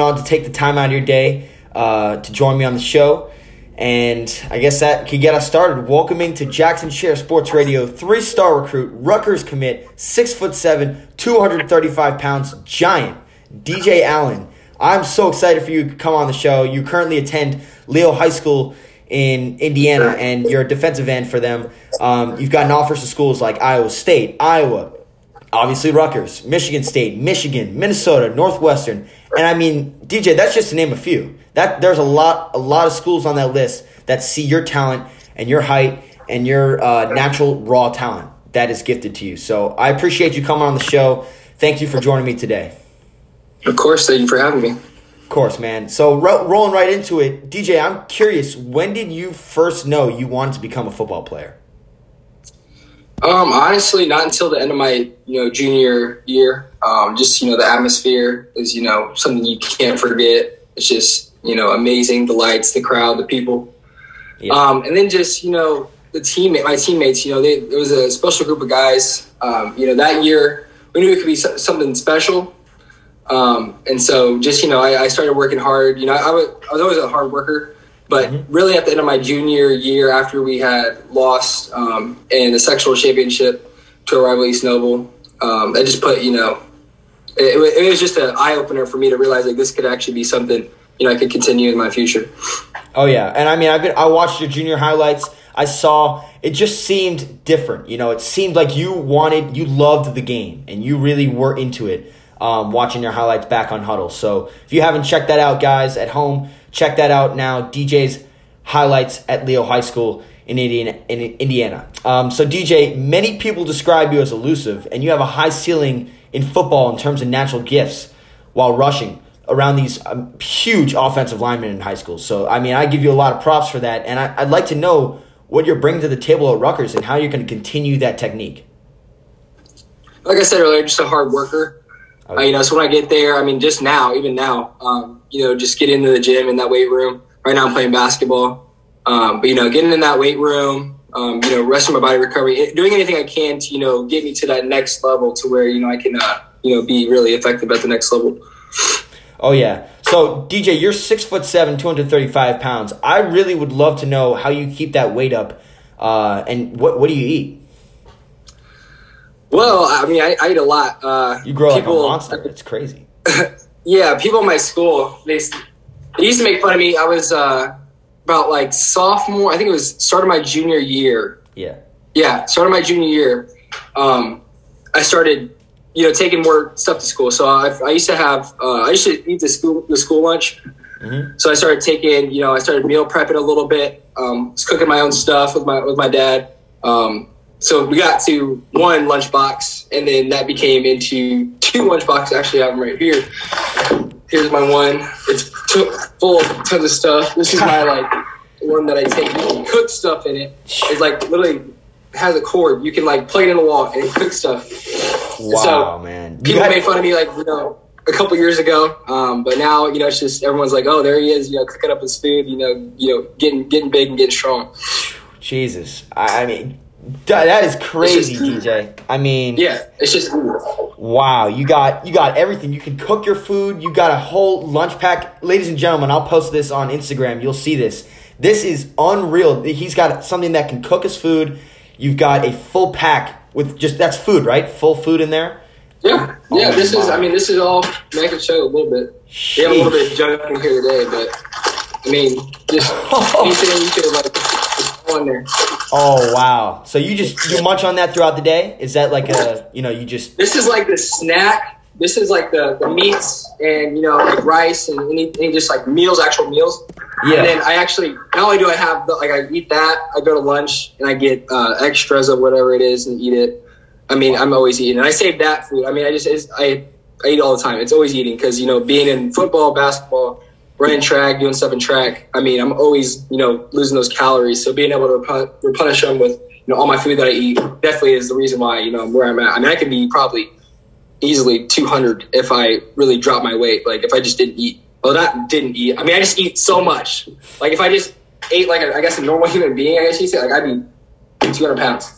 on to take the time out of your day uh, to join me on the show. And I guess that could get us started. Welcoming to Jackson Share Sports Radio, three star recruit, Rutgers commit, six foot seven, 235 pounds, giant, DJ Allen. I'm so excited for you to come on the show. You currently attend Leo High School in Indiana, and you're a defensive end for them. Um, you've gotten offers to schools like Iowa State, Iowa, obviously Rutgers, Michigan State, Michigan, Minnesota, Northwestern, and I mean, DJ, that's just to name a few. That there's a lot, a lot of schools on that list that see your talent and your height and your uh, natural raw talent that is gifted to you. So I appreciate you coming on the show. Thank you for joining me today. Of course, thank you for having me. Of course, man. So ro- rolling right into it, DJ, I'm curious. When did you first know you wanted to become a football player? Um, honestly, not until the end of my you know junior year. Um, just you know, the atmosphere is you know something you can't forget. It's just you know amazing. The lights, the crowd, the people, yeah. um, and then just you know the teammate, my teammates. You know, they, there was a special group of guys. Um, you know, that year we knew it could be something special. Um, and so just you know, I, I, started working hard. You know, I was, I was always a hard worker. But mm-hmm. really, at the end of my junior year, after we had lost um, in the sectional championship to a rival East Noble, um, I just put, you know, it, it was just an eye opener for me to realize like this could actually be something you know I could continue in my future. Oh yeah, and I mean I I watched your junior highlights. I saw it just seemed different. You know, it seemed like you wanted, you loved the game, and you really were into it. Um, watching your highlights back on Hudl. So if you haven't checked that out, guys, at home, Check that out now. DJ's highlights at Leo High School in Indiana. In Indiana. Um, so DJ, many people describe you as elusive, and you have a high ceiling in football in terms of natural gifts while rushing around these um, huge offensive linemen in high school. So I mean, I give you a lot of props for that, and I, would like to know what you're bringing to the table at Rutgers and how you're going to continue that technique. Like I said earlier, just a hard worker. Okay. Uh, you know, so when I get there, I mean, just now, even now, um, you know, just get into the gym in that weight room. Right now, I'm playing basketball, um, but you know, getting in that weight room, um, you know, resting my body, recovery, doing anything I can to you know get me to that next level to where you know I can uh, you know be really effective at the next level. Oh yeah. So DJ, you're six foot seven, two hundred thirty five pounds. I really would love to know how you keep that weight up, uh, and what what do you eat? Well, I mean, I, I eat a lot. Uh, you grow people, like a monster. It's crazy. yeah, people in my school they, they used to make fun of me. I was uh, about like sophomore. I think it was started my junior year. Yeah. Yeah, started my junior year. Um, I started, you know, taking more stuff to school. So I, I used to have, uh, I used to eat the school the school lunch. Mm-hmm. So I started taking, you know, I started meal prepping a little bit. Um, was cooking my own stuff with my with my dad. Um, so we got to one lunchbox, and then that became into two lunchboxes. Actually, I have them right here. Here's my one. It's full of tons of stuff. This is my like one that I take cook stuff in it. It's like literally has a cord. You can like plug it in the wall and cook stuff. Wow, so man! people made fun of me like you know a couple years ago, um, but now you know it's just everyone's like, oh, there he is, you know, cooking up his food, you know, you know, getting getting big and getting strong. Jesus, I, I mean, that is crazy, DJ. I mean, yeah, it's just wow. You got you got everything. You can cook your food. You got a whole lunch pack, ladies and gentlemen. I'll post this on Instagram. You'll see this. This is unreal. He's got something that can cook his food. You've got a full pack with just that's food, right? Full food in there. Yeah, yeah. Oh, this my. is. I mean, this is all. I can show a little bit. Sheesh. We have a little bit of junk in here today, but I mean, just anything you could like on there. Oh wow! So you just you munch on that throughout the day? Is that like a you know you just? This is like the snack. This is like the, the meats and you know like rice and any, any just like meals, actual meals. Yeah. And then I actually not only do I have the, like I eat that, I go to lunch and I get uh, extras of whatever it is and eat it. I mean, I'm always eating. And I save that food. I mean, I just I I eat all the time. It's always eating because you know being in football, basketball running track, doing stuff in track, I mean, I'm always, you know, losing those calories. So being able to replenish them with, you know, all my food that I eat definitely is the reason why, you know, I'm where I'm at. I mean, I could be probably easily 200 if I really drop my weight. Like if I just didn't eat. Well, not didn't eat. I mean, I just eat so much. Like if I just ate like a, I guess a normal human being, I guess you say, like I'd be 200 pounds.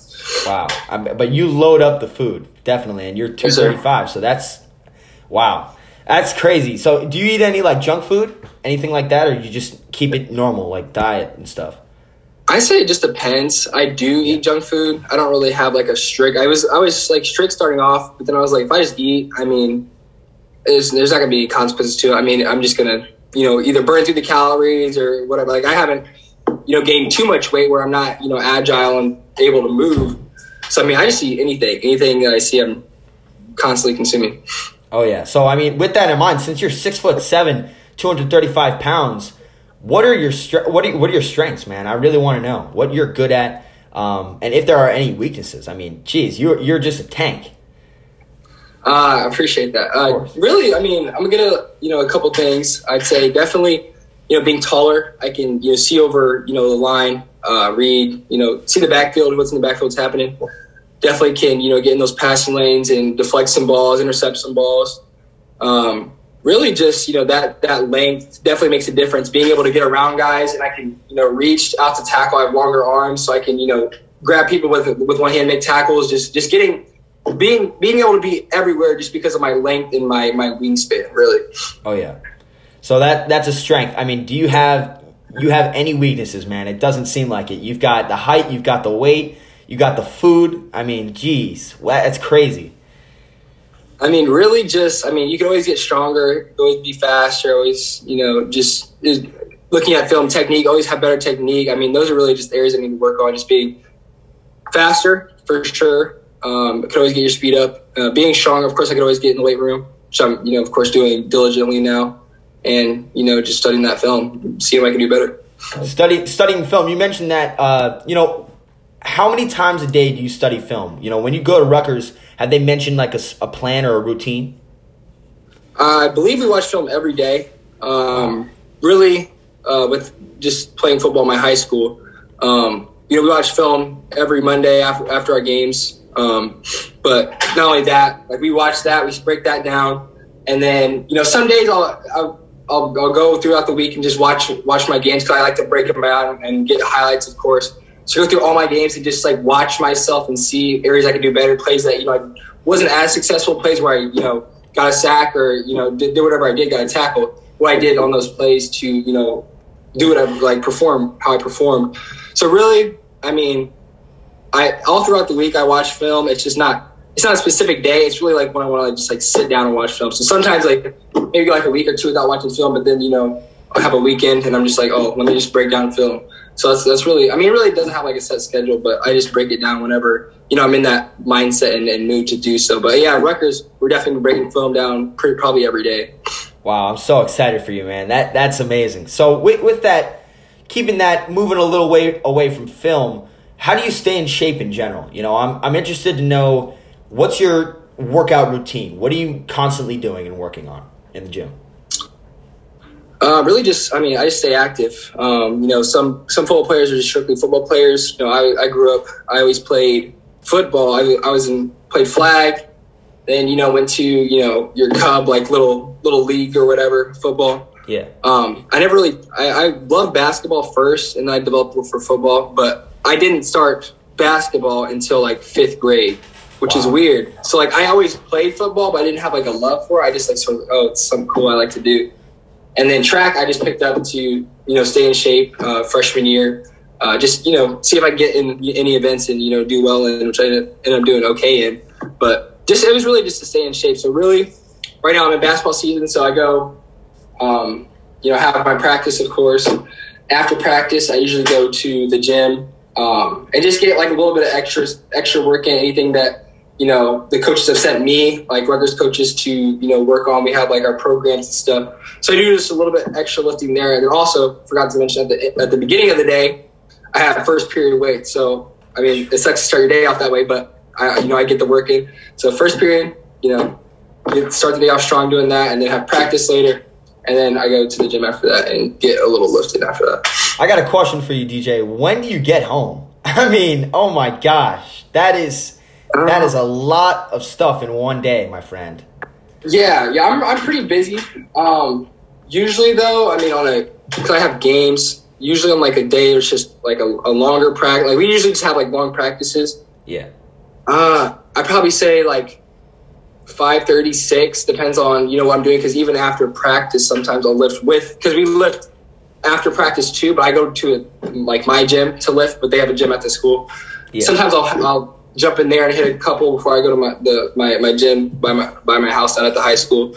Wow. but you load up the food definitely, and you're 235, so that's wow. That's crazy. So, do you eat any like junk food, anything like that, or you just keep it normal, like diet and stuff? I say it just depends. I do eat junk food. I don't really have like a strict. I was I was like strict starting off, but then I was like, if I just eat, I mean, there's not gonna be consequences to it. I mean, I'm just gonna you know either burn through the calories or whatever. Like I haven't you know gained too much weight where I'm not you know agile and able to move. So I mean, I just eat anything, anything that I see, I'm constantly consuming. Oh yeah. So I mean, with that in mind, since you're six foot seven, 235 pounds what are your what are what are your strengths, man? I really want to know what you're good at, um, and if there are any weaknesses. I mean, geez, you're you're just a tank. Uh, I appreciate that. Uh, really, I mean, I'm gonna you know a couple things. I'd say definitely, you know, being taller, I can you know see over you know the line, uh, read, you know, see the backfield, what's in the backfield's happening. Definitely can you know get in those passing lanes and deflect some balls, intercept some balls. Um, really just you know that that length definitely makes a difference. Being able to get around guys and I can you know reach out to tackle. I have longer arms, so I can you know grab people with with one hand, make tackles. Just just getting being being able to be everywhere just because of my length and my my wingspan. Really. Oh yeah. So that that's a strength. I mean, do you have you have any weaknesses, man? It doesn't seem like it. You've got the height, you've got the weight, you got the food. I mean, geez, that's crazy. I mean, really, just I mean, you can always get stronger, always be faster, always you know, just looking at film technique, always have better technique. I mean, those are really just areas I need to work on. Just being faster for sure. Um, I could always get your speed up. Uh, being strong, of course, I could always get in the weight room, which I'm you know, of course, doing diligently now, and you know, just studying that film, seeing if I can do better. Study studying film. You mentioned that uh, you know how many times a day do you study film? You know, when you go to Rutgers, have they mentioned like a, a plan or a routine? Uh, I believe we watch film every day. Um, really, uh, with just playing football in my high school, um, you know, we watch film every Monday after, after our games. Um, but not only that, like we watch that, we break that down, and then you know, some days I'll, I'll I'll, I'll, go throughout the week and just watch watch my games because I like to break them down and get highlights, of course. So go through all my games and just like watch myself and see areas I could do better, plays that you know I wasn't as successful, plays where I you know got a sack or you know did, did whatever I did, got a tackle. What I did on those plays to you know do what I like perform how I performed. So really, I mean, I all throughout the week I watch film. It's just not it's not a specific day. It's really like when I want to just like sit down and watch film. So sometimes like maybe like a week or two without watching film, but then you know I have a weekend and I'm just like, oh, let me just break down film. So that's that's really I mean it really doesn't have like a set schedule, but I just break it down whenever you know I'm in that mindset and, and mood to do so. But yeah, Rutgers we're definitely breaking film down pretty, probably every day. Wow, I'm so excited for you, man. That that's amazing. So with with that, keeping that moving a little way away from film, how do you stay in shape in general? You know, I'm I'm interested to know what's your workout routine. What are you constantly doing and working on in the gym? Uh, really, just I mean, I just stay active. Um, you know, some some football players are just strictly football players. You know, I, I grew up. I always played football. I, I was in played flag. Then you know went to you know your cub like little little league or whatever football. Yeah. Um, I never really I, I loved basketball first, and I developed for football. But I didn't start basketball until like fifth grade, which wow. is weird. So like I always played football, but I didn't have like a love for it. I just like sort of oh, it's something cool I like to do. And then track, I just picked up to you know stay in shape uh, freshman year. Uh, just you know see if I get in any events and you know do well in which I end up doing okay in. But just it was really just to stay in shape. So really, right now I'm in basketball season, so I go, um, you know, have my practice of course. After practice, I usually go to the gym um, and just get like a little bit of extra extra work in anything that you know, the coaches have sent me, like Rutgers coaches, to, you know, work on. We have like our programs and stuff. So I do just a little bit extra lifting there. And then also, forgot to mention at the, at the beginning of the day, I have first period weight. So, I mean, it sucks to start your day off that way, but I, you know, I get the work in. So first period, you know, start the day off strong doing that and then have practice later. And then I go to the gym after that and get a little lifted after that. I got a question for you, DJ. When do you get home? I mean, oh my gosh, that is that is a lot of stuff in one day, my friend. Yeah, yeah, I'm, I'm pretty busy. Um, usually, though, I mean, on a because I have games. Usually, on like a day, there's just like a, a longer practice. Like we usually just have like long practices. Yeah. Uh, I probably say like five thirty six. Depends on you know what I'm doing because even after practice, sometimes I'll lift with because we lift after practice too. But I go to like my gym to lift, but they have a gym at the school. Yeah. Sometimes I'll I'll jump in there and hit a couple before I go to my the my, my gym by my by my house down at the high school.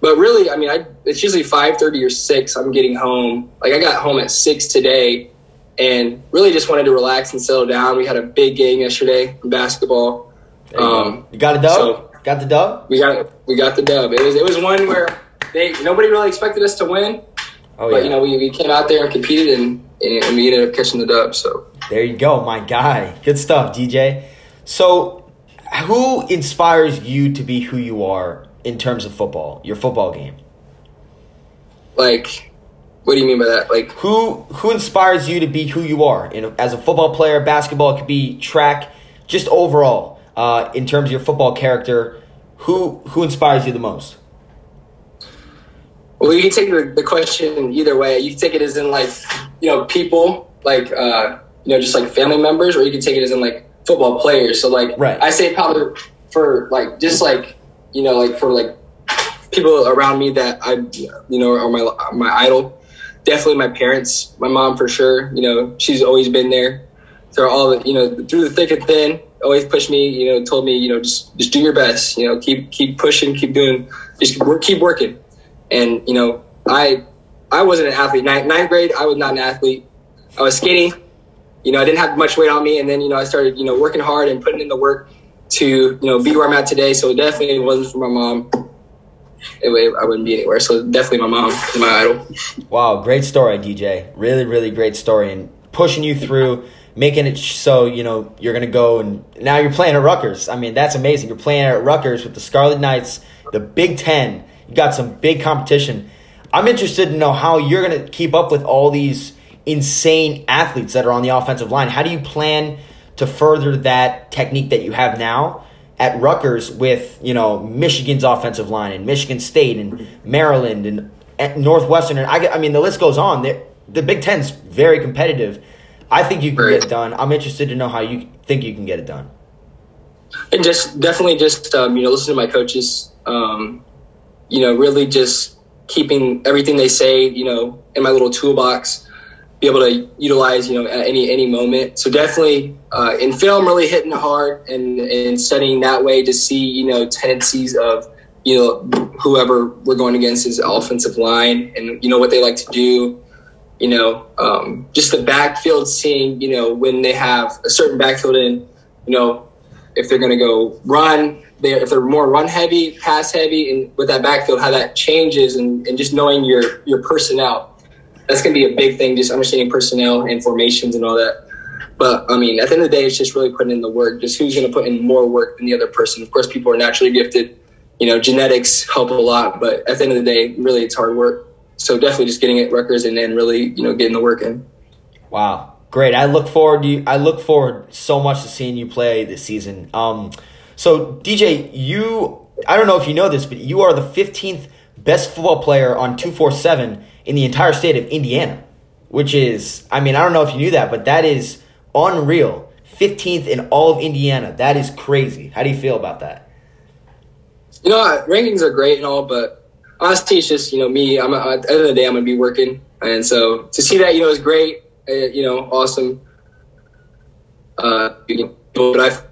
But really, I mean, I it's usually five thirty or six. I'm getting home. Like I got home at six today, and really just wanted to relax and settle down. We had a big game yesterday in basketball. You, um, you got a dub. So got the dub. We got we got the dub. It was it was one where they nobody really expected us to win. Oh, but yeah. you know, we, we came out there and competed, and, and we ended up catching the dub. So there you go, my guy. Good stuff, DJ. So, who inspires you to be who you are in terms of football? Your football game. Like, what do you mean by that? Like, who who inspires you to be who you are? In, as a football player, basketball, it could be track, just overall. Uh, in terms of your football character, who who inspires you the most? Well, you can take the, the question either way. You can take it as in like, you know, people, like, uh, you know, just like family members, or you can take it as in like football players. So like, right. I say probably for like just like you know like for like people around me that I you know are my my idol. Definitely my parents, my mom for sure. You know she's always been there through all the you know through the thick and thin. Always pushed me. You know told me you know just just do your best. You know keep keep pushing, keep doing, just work, keep working. And you know I I wasn't an athlete. Ninth, ninth grade I was not an athlete. I was skinny you know, I didn't have much weight on me. And then, you know, I started, you know, working hard and putting in the work to, you know, be where I'm at today. So definitely it wasn't for my mom. It, I wouldn't be anywhere. So definitely my mom is my idol. Wow. Great story, DJ. Really, really great story. And pushing you through, making it so, you know, you're going to go and now you're playing at Rutgers. I mean, that's amazing. You're playing at Rutgers with the Scarlet Knights, the Big Ten. You got some big competition. I'm interested to know how you're going to keep up with all these insane athletes that are on the offensive line. How do you plan to further that technique that you have now at Rutgers with, you know, Michigan's offensive line and Michigan State and Maryland and Northwestern and I, I mean the list goes on. The, the Big Ten's very competitive. I think you can get it done. I'm interested to know how you think you can get it done. And just definitely just um, you know listen to my coaches. Um, you know, really just keeping everything they say, you know, in my little toolbox be able to utilize, you know, at any any moment. So definitely uh, in film, really hitting hard and and studying that way to see, you know, tendencies of you know whoever we're going against is offensive line and you know what they like to do. You know, um, just the backfield, seeing you know when they have a certain backfield in, you know, if they're going to go run, they if they're more run heavy, pass heavy, and with that backfield, how that changes, and, and just knowing your your personnel that's going to be a big thing, just understanding personnel and formations and all that. But I mean, at the end of the day, it's just really putting in the work. Just who's going to put in more work than the other person. Of course, people are naturally gifted. You know, genetics help a lot, but at the end of the day, really, it's hard work. So definitely just getting it Rutgers and then really, you know, getting the work in. Wow, great! I look forward to you. I look forward so much to seeing you play this season. Um, so DJ, you I don't know if you know this, but you are the 15th best football player on 247 in the entire state of Indiana, which is, I mean, I don't know if you knew that, but that is unreal. 15th in all of Indiana. That is crazy. How do you feel about that? You know, rankings are great and all, but honestly, it's just, you know, me. I'm at the end of the day, I'm going to be working. And so to see that, you know, is great. Uh, you know, awesome. Uh, you know, but I,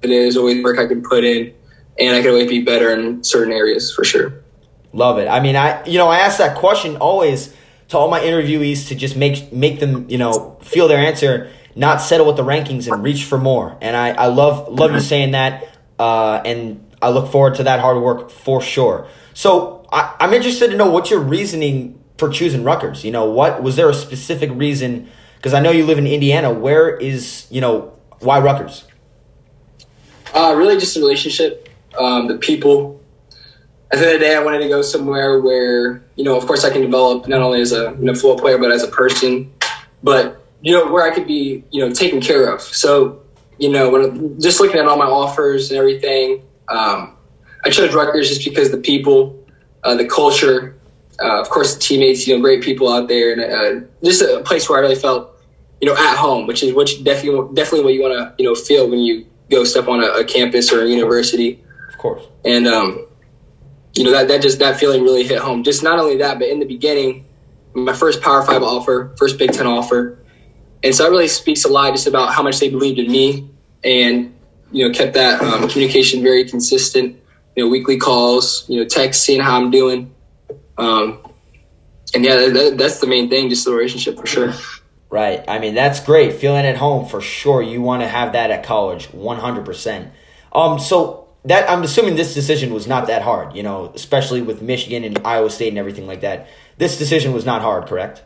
there's always work I can put in, and I can always be better in certain areas for sure. Love it. I mean, I you know I ask that question always to all my interviewees to just make make them you know feel their answer, not settle with the rankings and reach for more. And I I love love you saying that, uh, and I look forward to that hard work for sure. So I, I'm interested to know what's your reasoning for choosing Rutgers. You know, what was there a specific reason? Because I know you live in Indiana. Where is you know why Rutgers? Uh, really, just the relationship, um, the people, at the end of the day, I wanted to go somewhere where, you know, of course I can develop not only as a you know, football player, but as a person, but, you know, where I could be, you know, taken care of. So, you know, when just looking at all my offers and everything, um, I chose Rutgers just because the people, uh, the culture, uh, of course, the teammates, you know, great people out there, and uh, just a place where I really felt, you know, at home, which is which definitely definitely what you want to, you know, feel when you go step on a, a campus or a university. Of course. And um, you know that that just that feeling really hit home. Just not only that, but in the beginning, my first Power Five offer, first Big Ten offer, and so that really speaks a lot just about how much they believed in me, and you know kept that um, communication very consistent. You know, weekly calls, you know, text, seeing how I'm doing. Um, and yeah, that, that's the main thing, just the relationship for sure. Right. I mean, that's great. Feeling at home for sure. You want to have that at college, one hundred percent. Um, so that I'm assuming this decision was not that hard. You know, especially with Michigan and Iowa State and everything like that. This decision was not hard, correct?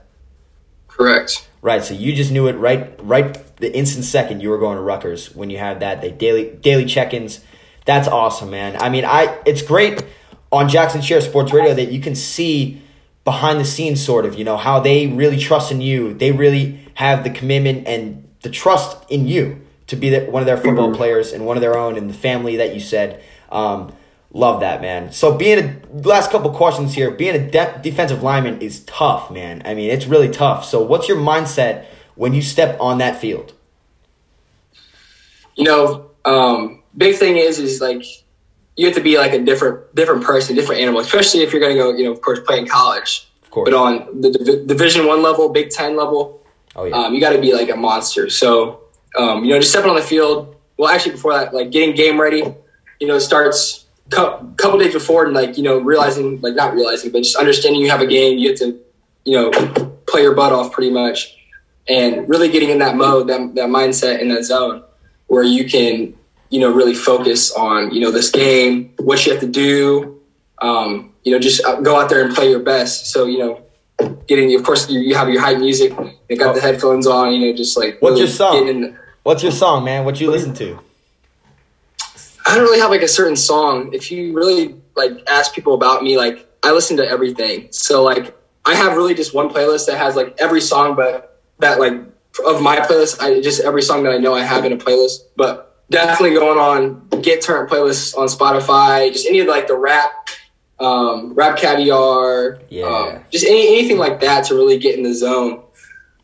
Correct. Right. So you just knew it right, right the instant second you were going to Rutgers when you had that. They daily daily check-ins. That's awesome, man. I mean, I it's great on Jackson Chair Sports Radio that you can see behind the scenes sort of, you know, how they really trust in you. They really have the commitment and the trust in you to be the, one of their football mm-hmm. players and one of their own and the family that you said. Um, love that, man. So being a last couple questions here, being a de- defensive lineman is tough, man. I mean, it's really tough. So what's your mindset when you step on that field? You know, um, big thing is is like you have to be like a different different person, different animal, especially if you're going to go, you know, of course, play in college. Of course. But on the Div- Division One level, Big Ten level, oh, yeah. um, you got to be like a monster. So, um, you know, just stepping on the field. Well, actually, before that, like getting game ready, you know, starts couple days before, and like you know, realizing, like not realizing, but just understanding you have a game. You have to, you know, play your butt off pretty much, and really getting in that mode, that that mindset, in that zone where you can you know, really focus on, you know, this game, what you have to do, um, you know, just go out there and play your best. So, you know, getting, of course, you, you have your hype music, you got oh. the headphones on, you know, just like. What's really your song? What's your song, man? What you listen to? I don't really have like a certain song. If you really like ask people about me, like I listen to everything. So like I have really just one playlist that has like every song, but that like of my playlist, I just every song that I know I have in a playlist. But definitely going on Get Turnt playlists on Spotify, just any of like the rap, um, RapCaviar, yeah, um, just any, anything like that to really get in the zone.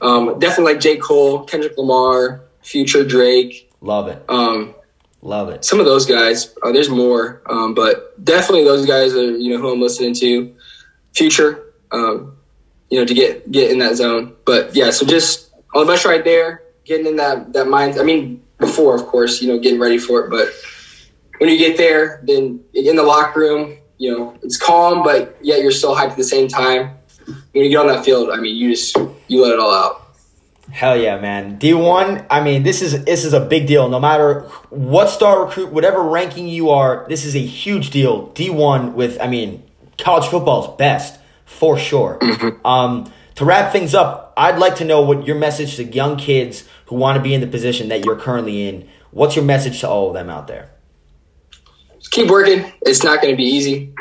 Um, definitely like J. Cole, Kendrick Lamar, Future, Drake. Love it. Um, Love it. Some of those guys. Uh, there's more, um, but definitely those guys are you know who I'm listening to. Future, um, you know, to get get in that zone. But yeah, so just on the bus right there, getting in that that mind. I mean, before, of course, you know, getting ready for it. But when you get there, then in the locker room, you know, it's calm, but yet you're still hyped at the same time. When you get on that field, I mean, you just you let it all out. Hell yeah, man. D one, I mean, this is this is a big deal. No matter what star recruit, whatever ranking you are, this is a huge deal. D one with, I mean, college football's best for sure. Mm-hmm. Um, to wrap things up, I'd like to know what your message to young kids who want to be in the position that you're currently in. What's your message to all of them out there? Keep working. It's not going to be easy.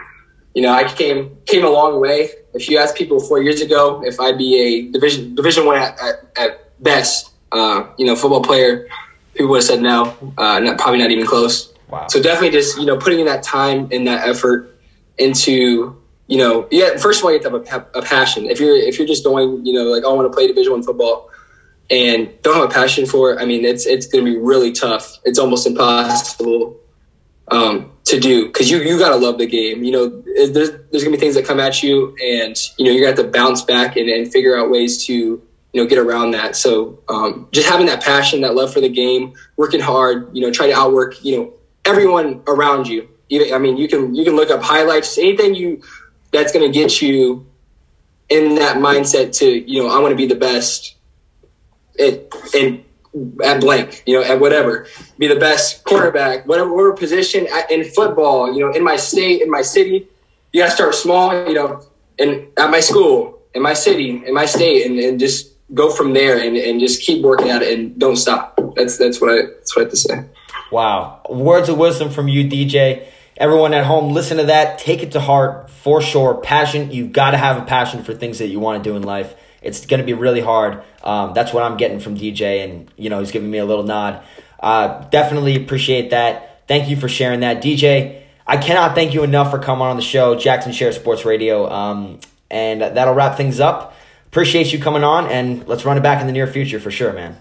You know, I came came a long way. If you asked people four years ago if I'd be a division division one at, at, at, best, uh, you know, football player, people would have said no. Uh, not, probably not even close. Wow. So definitely just you know putting in that time and that effort into you know yeah first of all you have to have a, a passion if you're if you're just going you know like oh, I want to play division one football and don't have a passion for it, I mean, it's it's going to be really tough. It's almost impossible um, to do because you you got to love the game. You know, there's there's to be things that come at you, and you know you're to have to bounce back and, and figure out ways to you know get around that. So um, just having that passion, that love for the game, working hard, you know, try to outwork you know everyone around you. Even, I mean, you can you can look up highlights, anything you that's to get you in that mindset to you know I want to be the best at, at, at blank, you know, at whatever, be the best quarterback, whatever, whatever position in football, you know, in my state, in my city. You got to start small, you know, and at my school, in my city, in my state, and, and just go from there and, and just keep working at it and don't stop. That's that's what I that's what I have to say. Wow, words of wisdom from you, DJ. Everyone at home, listen to that. Take it to heart for sure. Passion. You've got to have a passion for things that you want to do in life. It's going to be really hard. Um, that's what I'm getting from DJ, and you know he's giving me a little nod. Uh, definitely appreciate that. Thank you for sharing that, DJ. I cannot thank you enough for coming on the show, Jackson Share Sports Radio, um, and that'll wrap things up. Appreciate you coming on, and let's run it back in the near future for sure, man.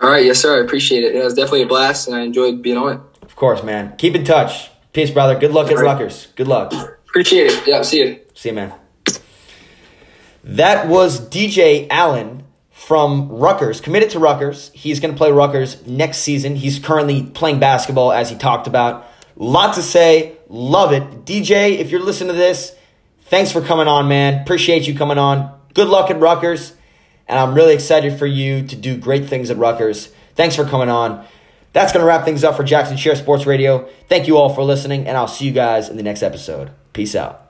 All right, yes, sir. I appreciate it. It was definitely a blast, and I enjoyed being on it. Of course, man. Keep in touch. Peace, brother. Good luck at Rutgers. Good luck. Appreciate it. Yeah, see you. See you, man. That was DJ Allen from Rutgers, committed to Rutgers. He's going to play Rutgers next season. He's currently playing basketball, as he talked about. Lot to say. Love it. DJ, if you're listening to this, thanks for coming on, man. Appreciate you coming on. Good luck at Rutgers. And I'm really excited for you to do great things at Rutgers. Thanks for coming on. That's going to wrap things up for Jackson Sher Sports Radio. Thank you all for listening, and I'll see you guys in the next episode. Peace out.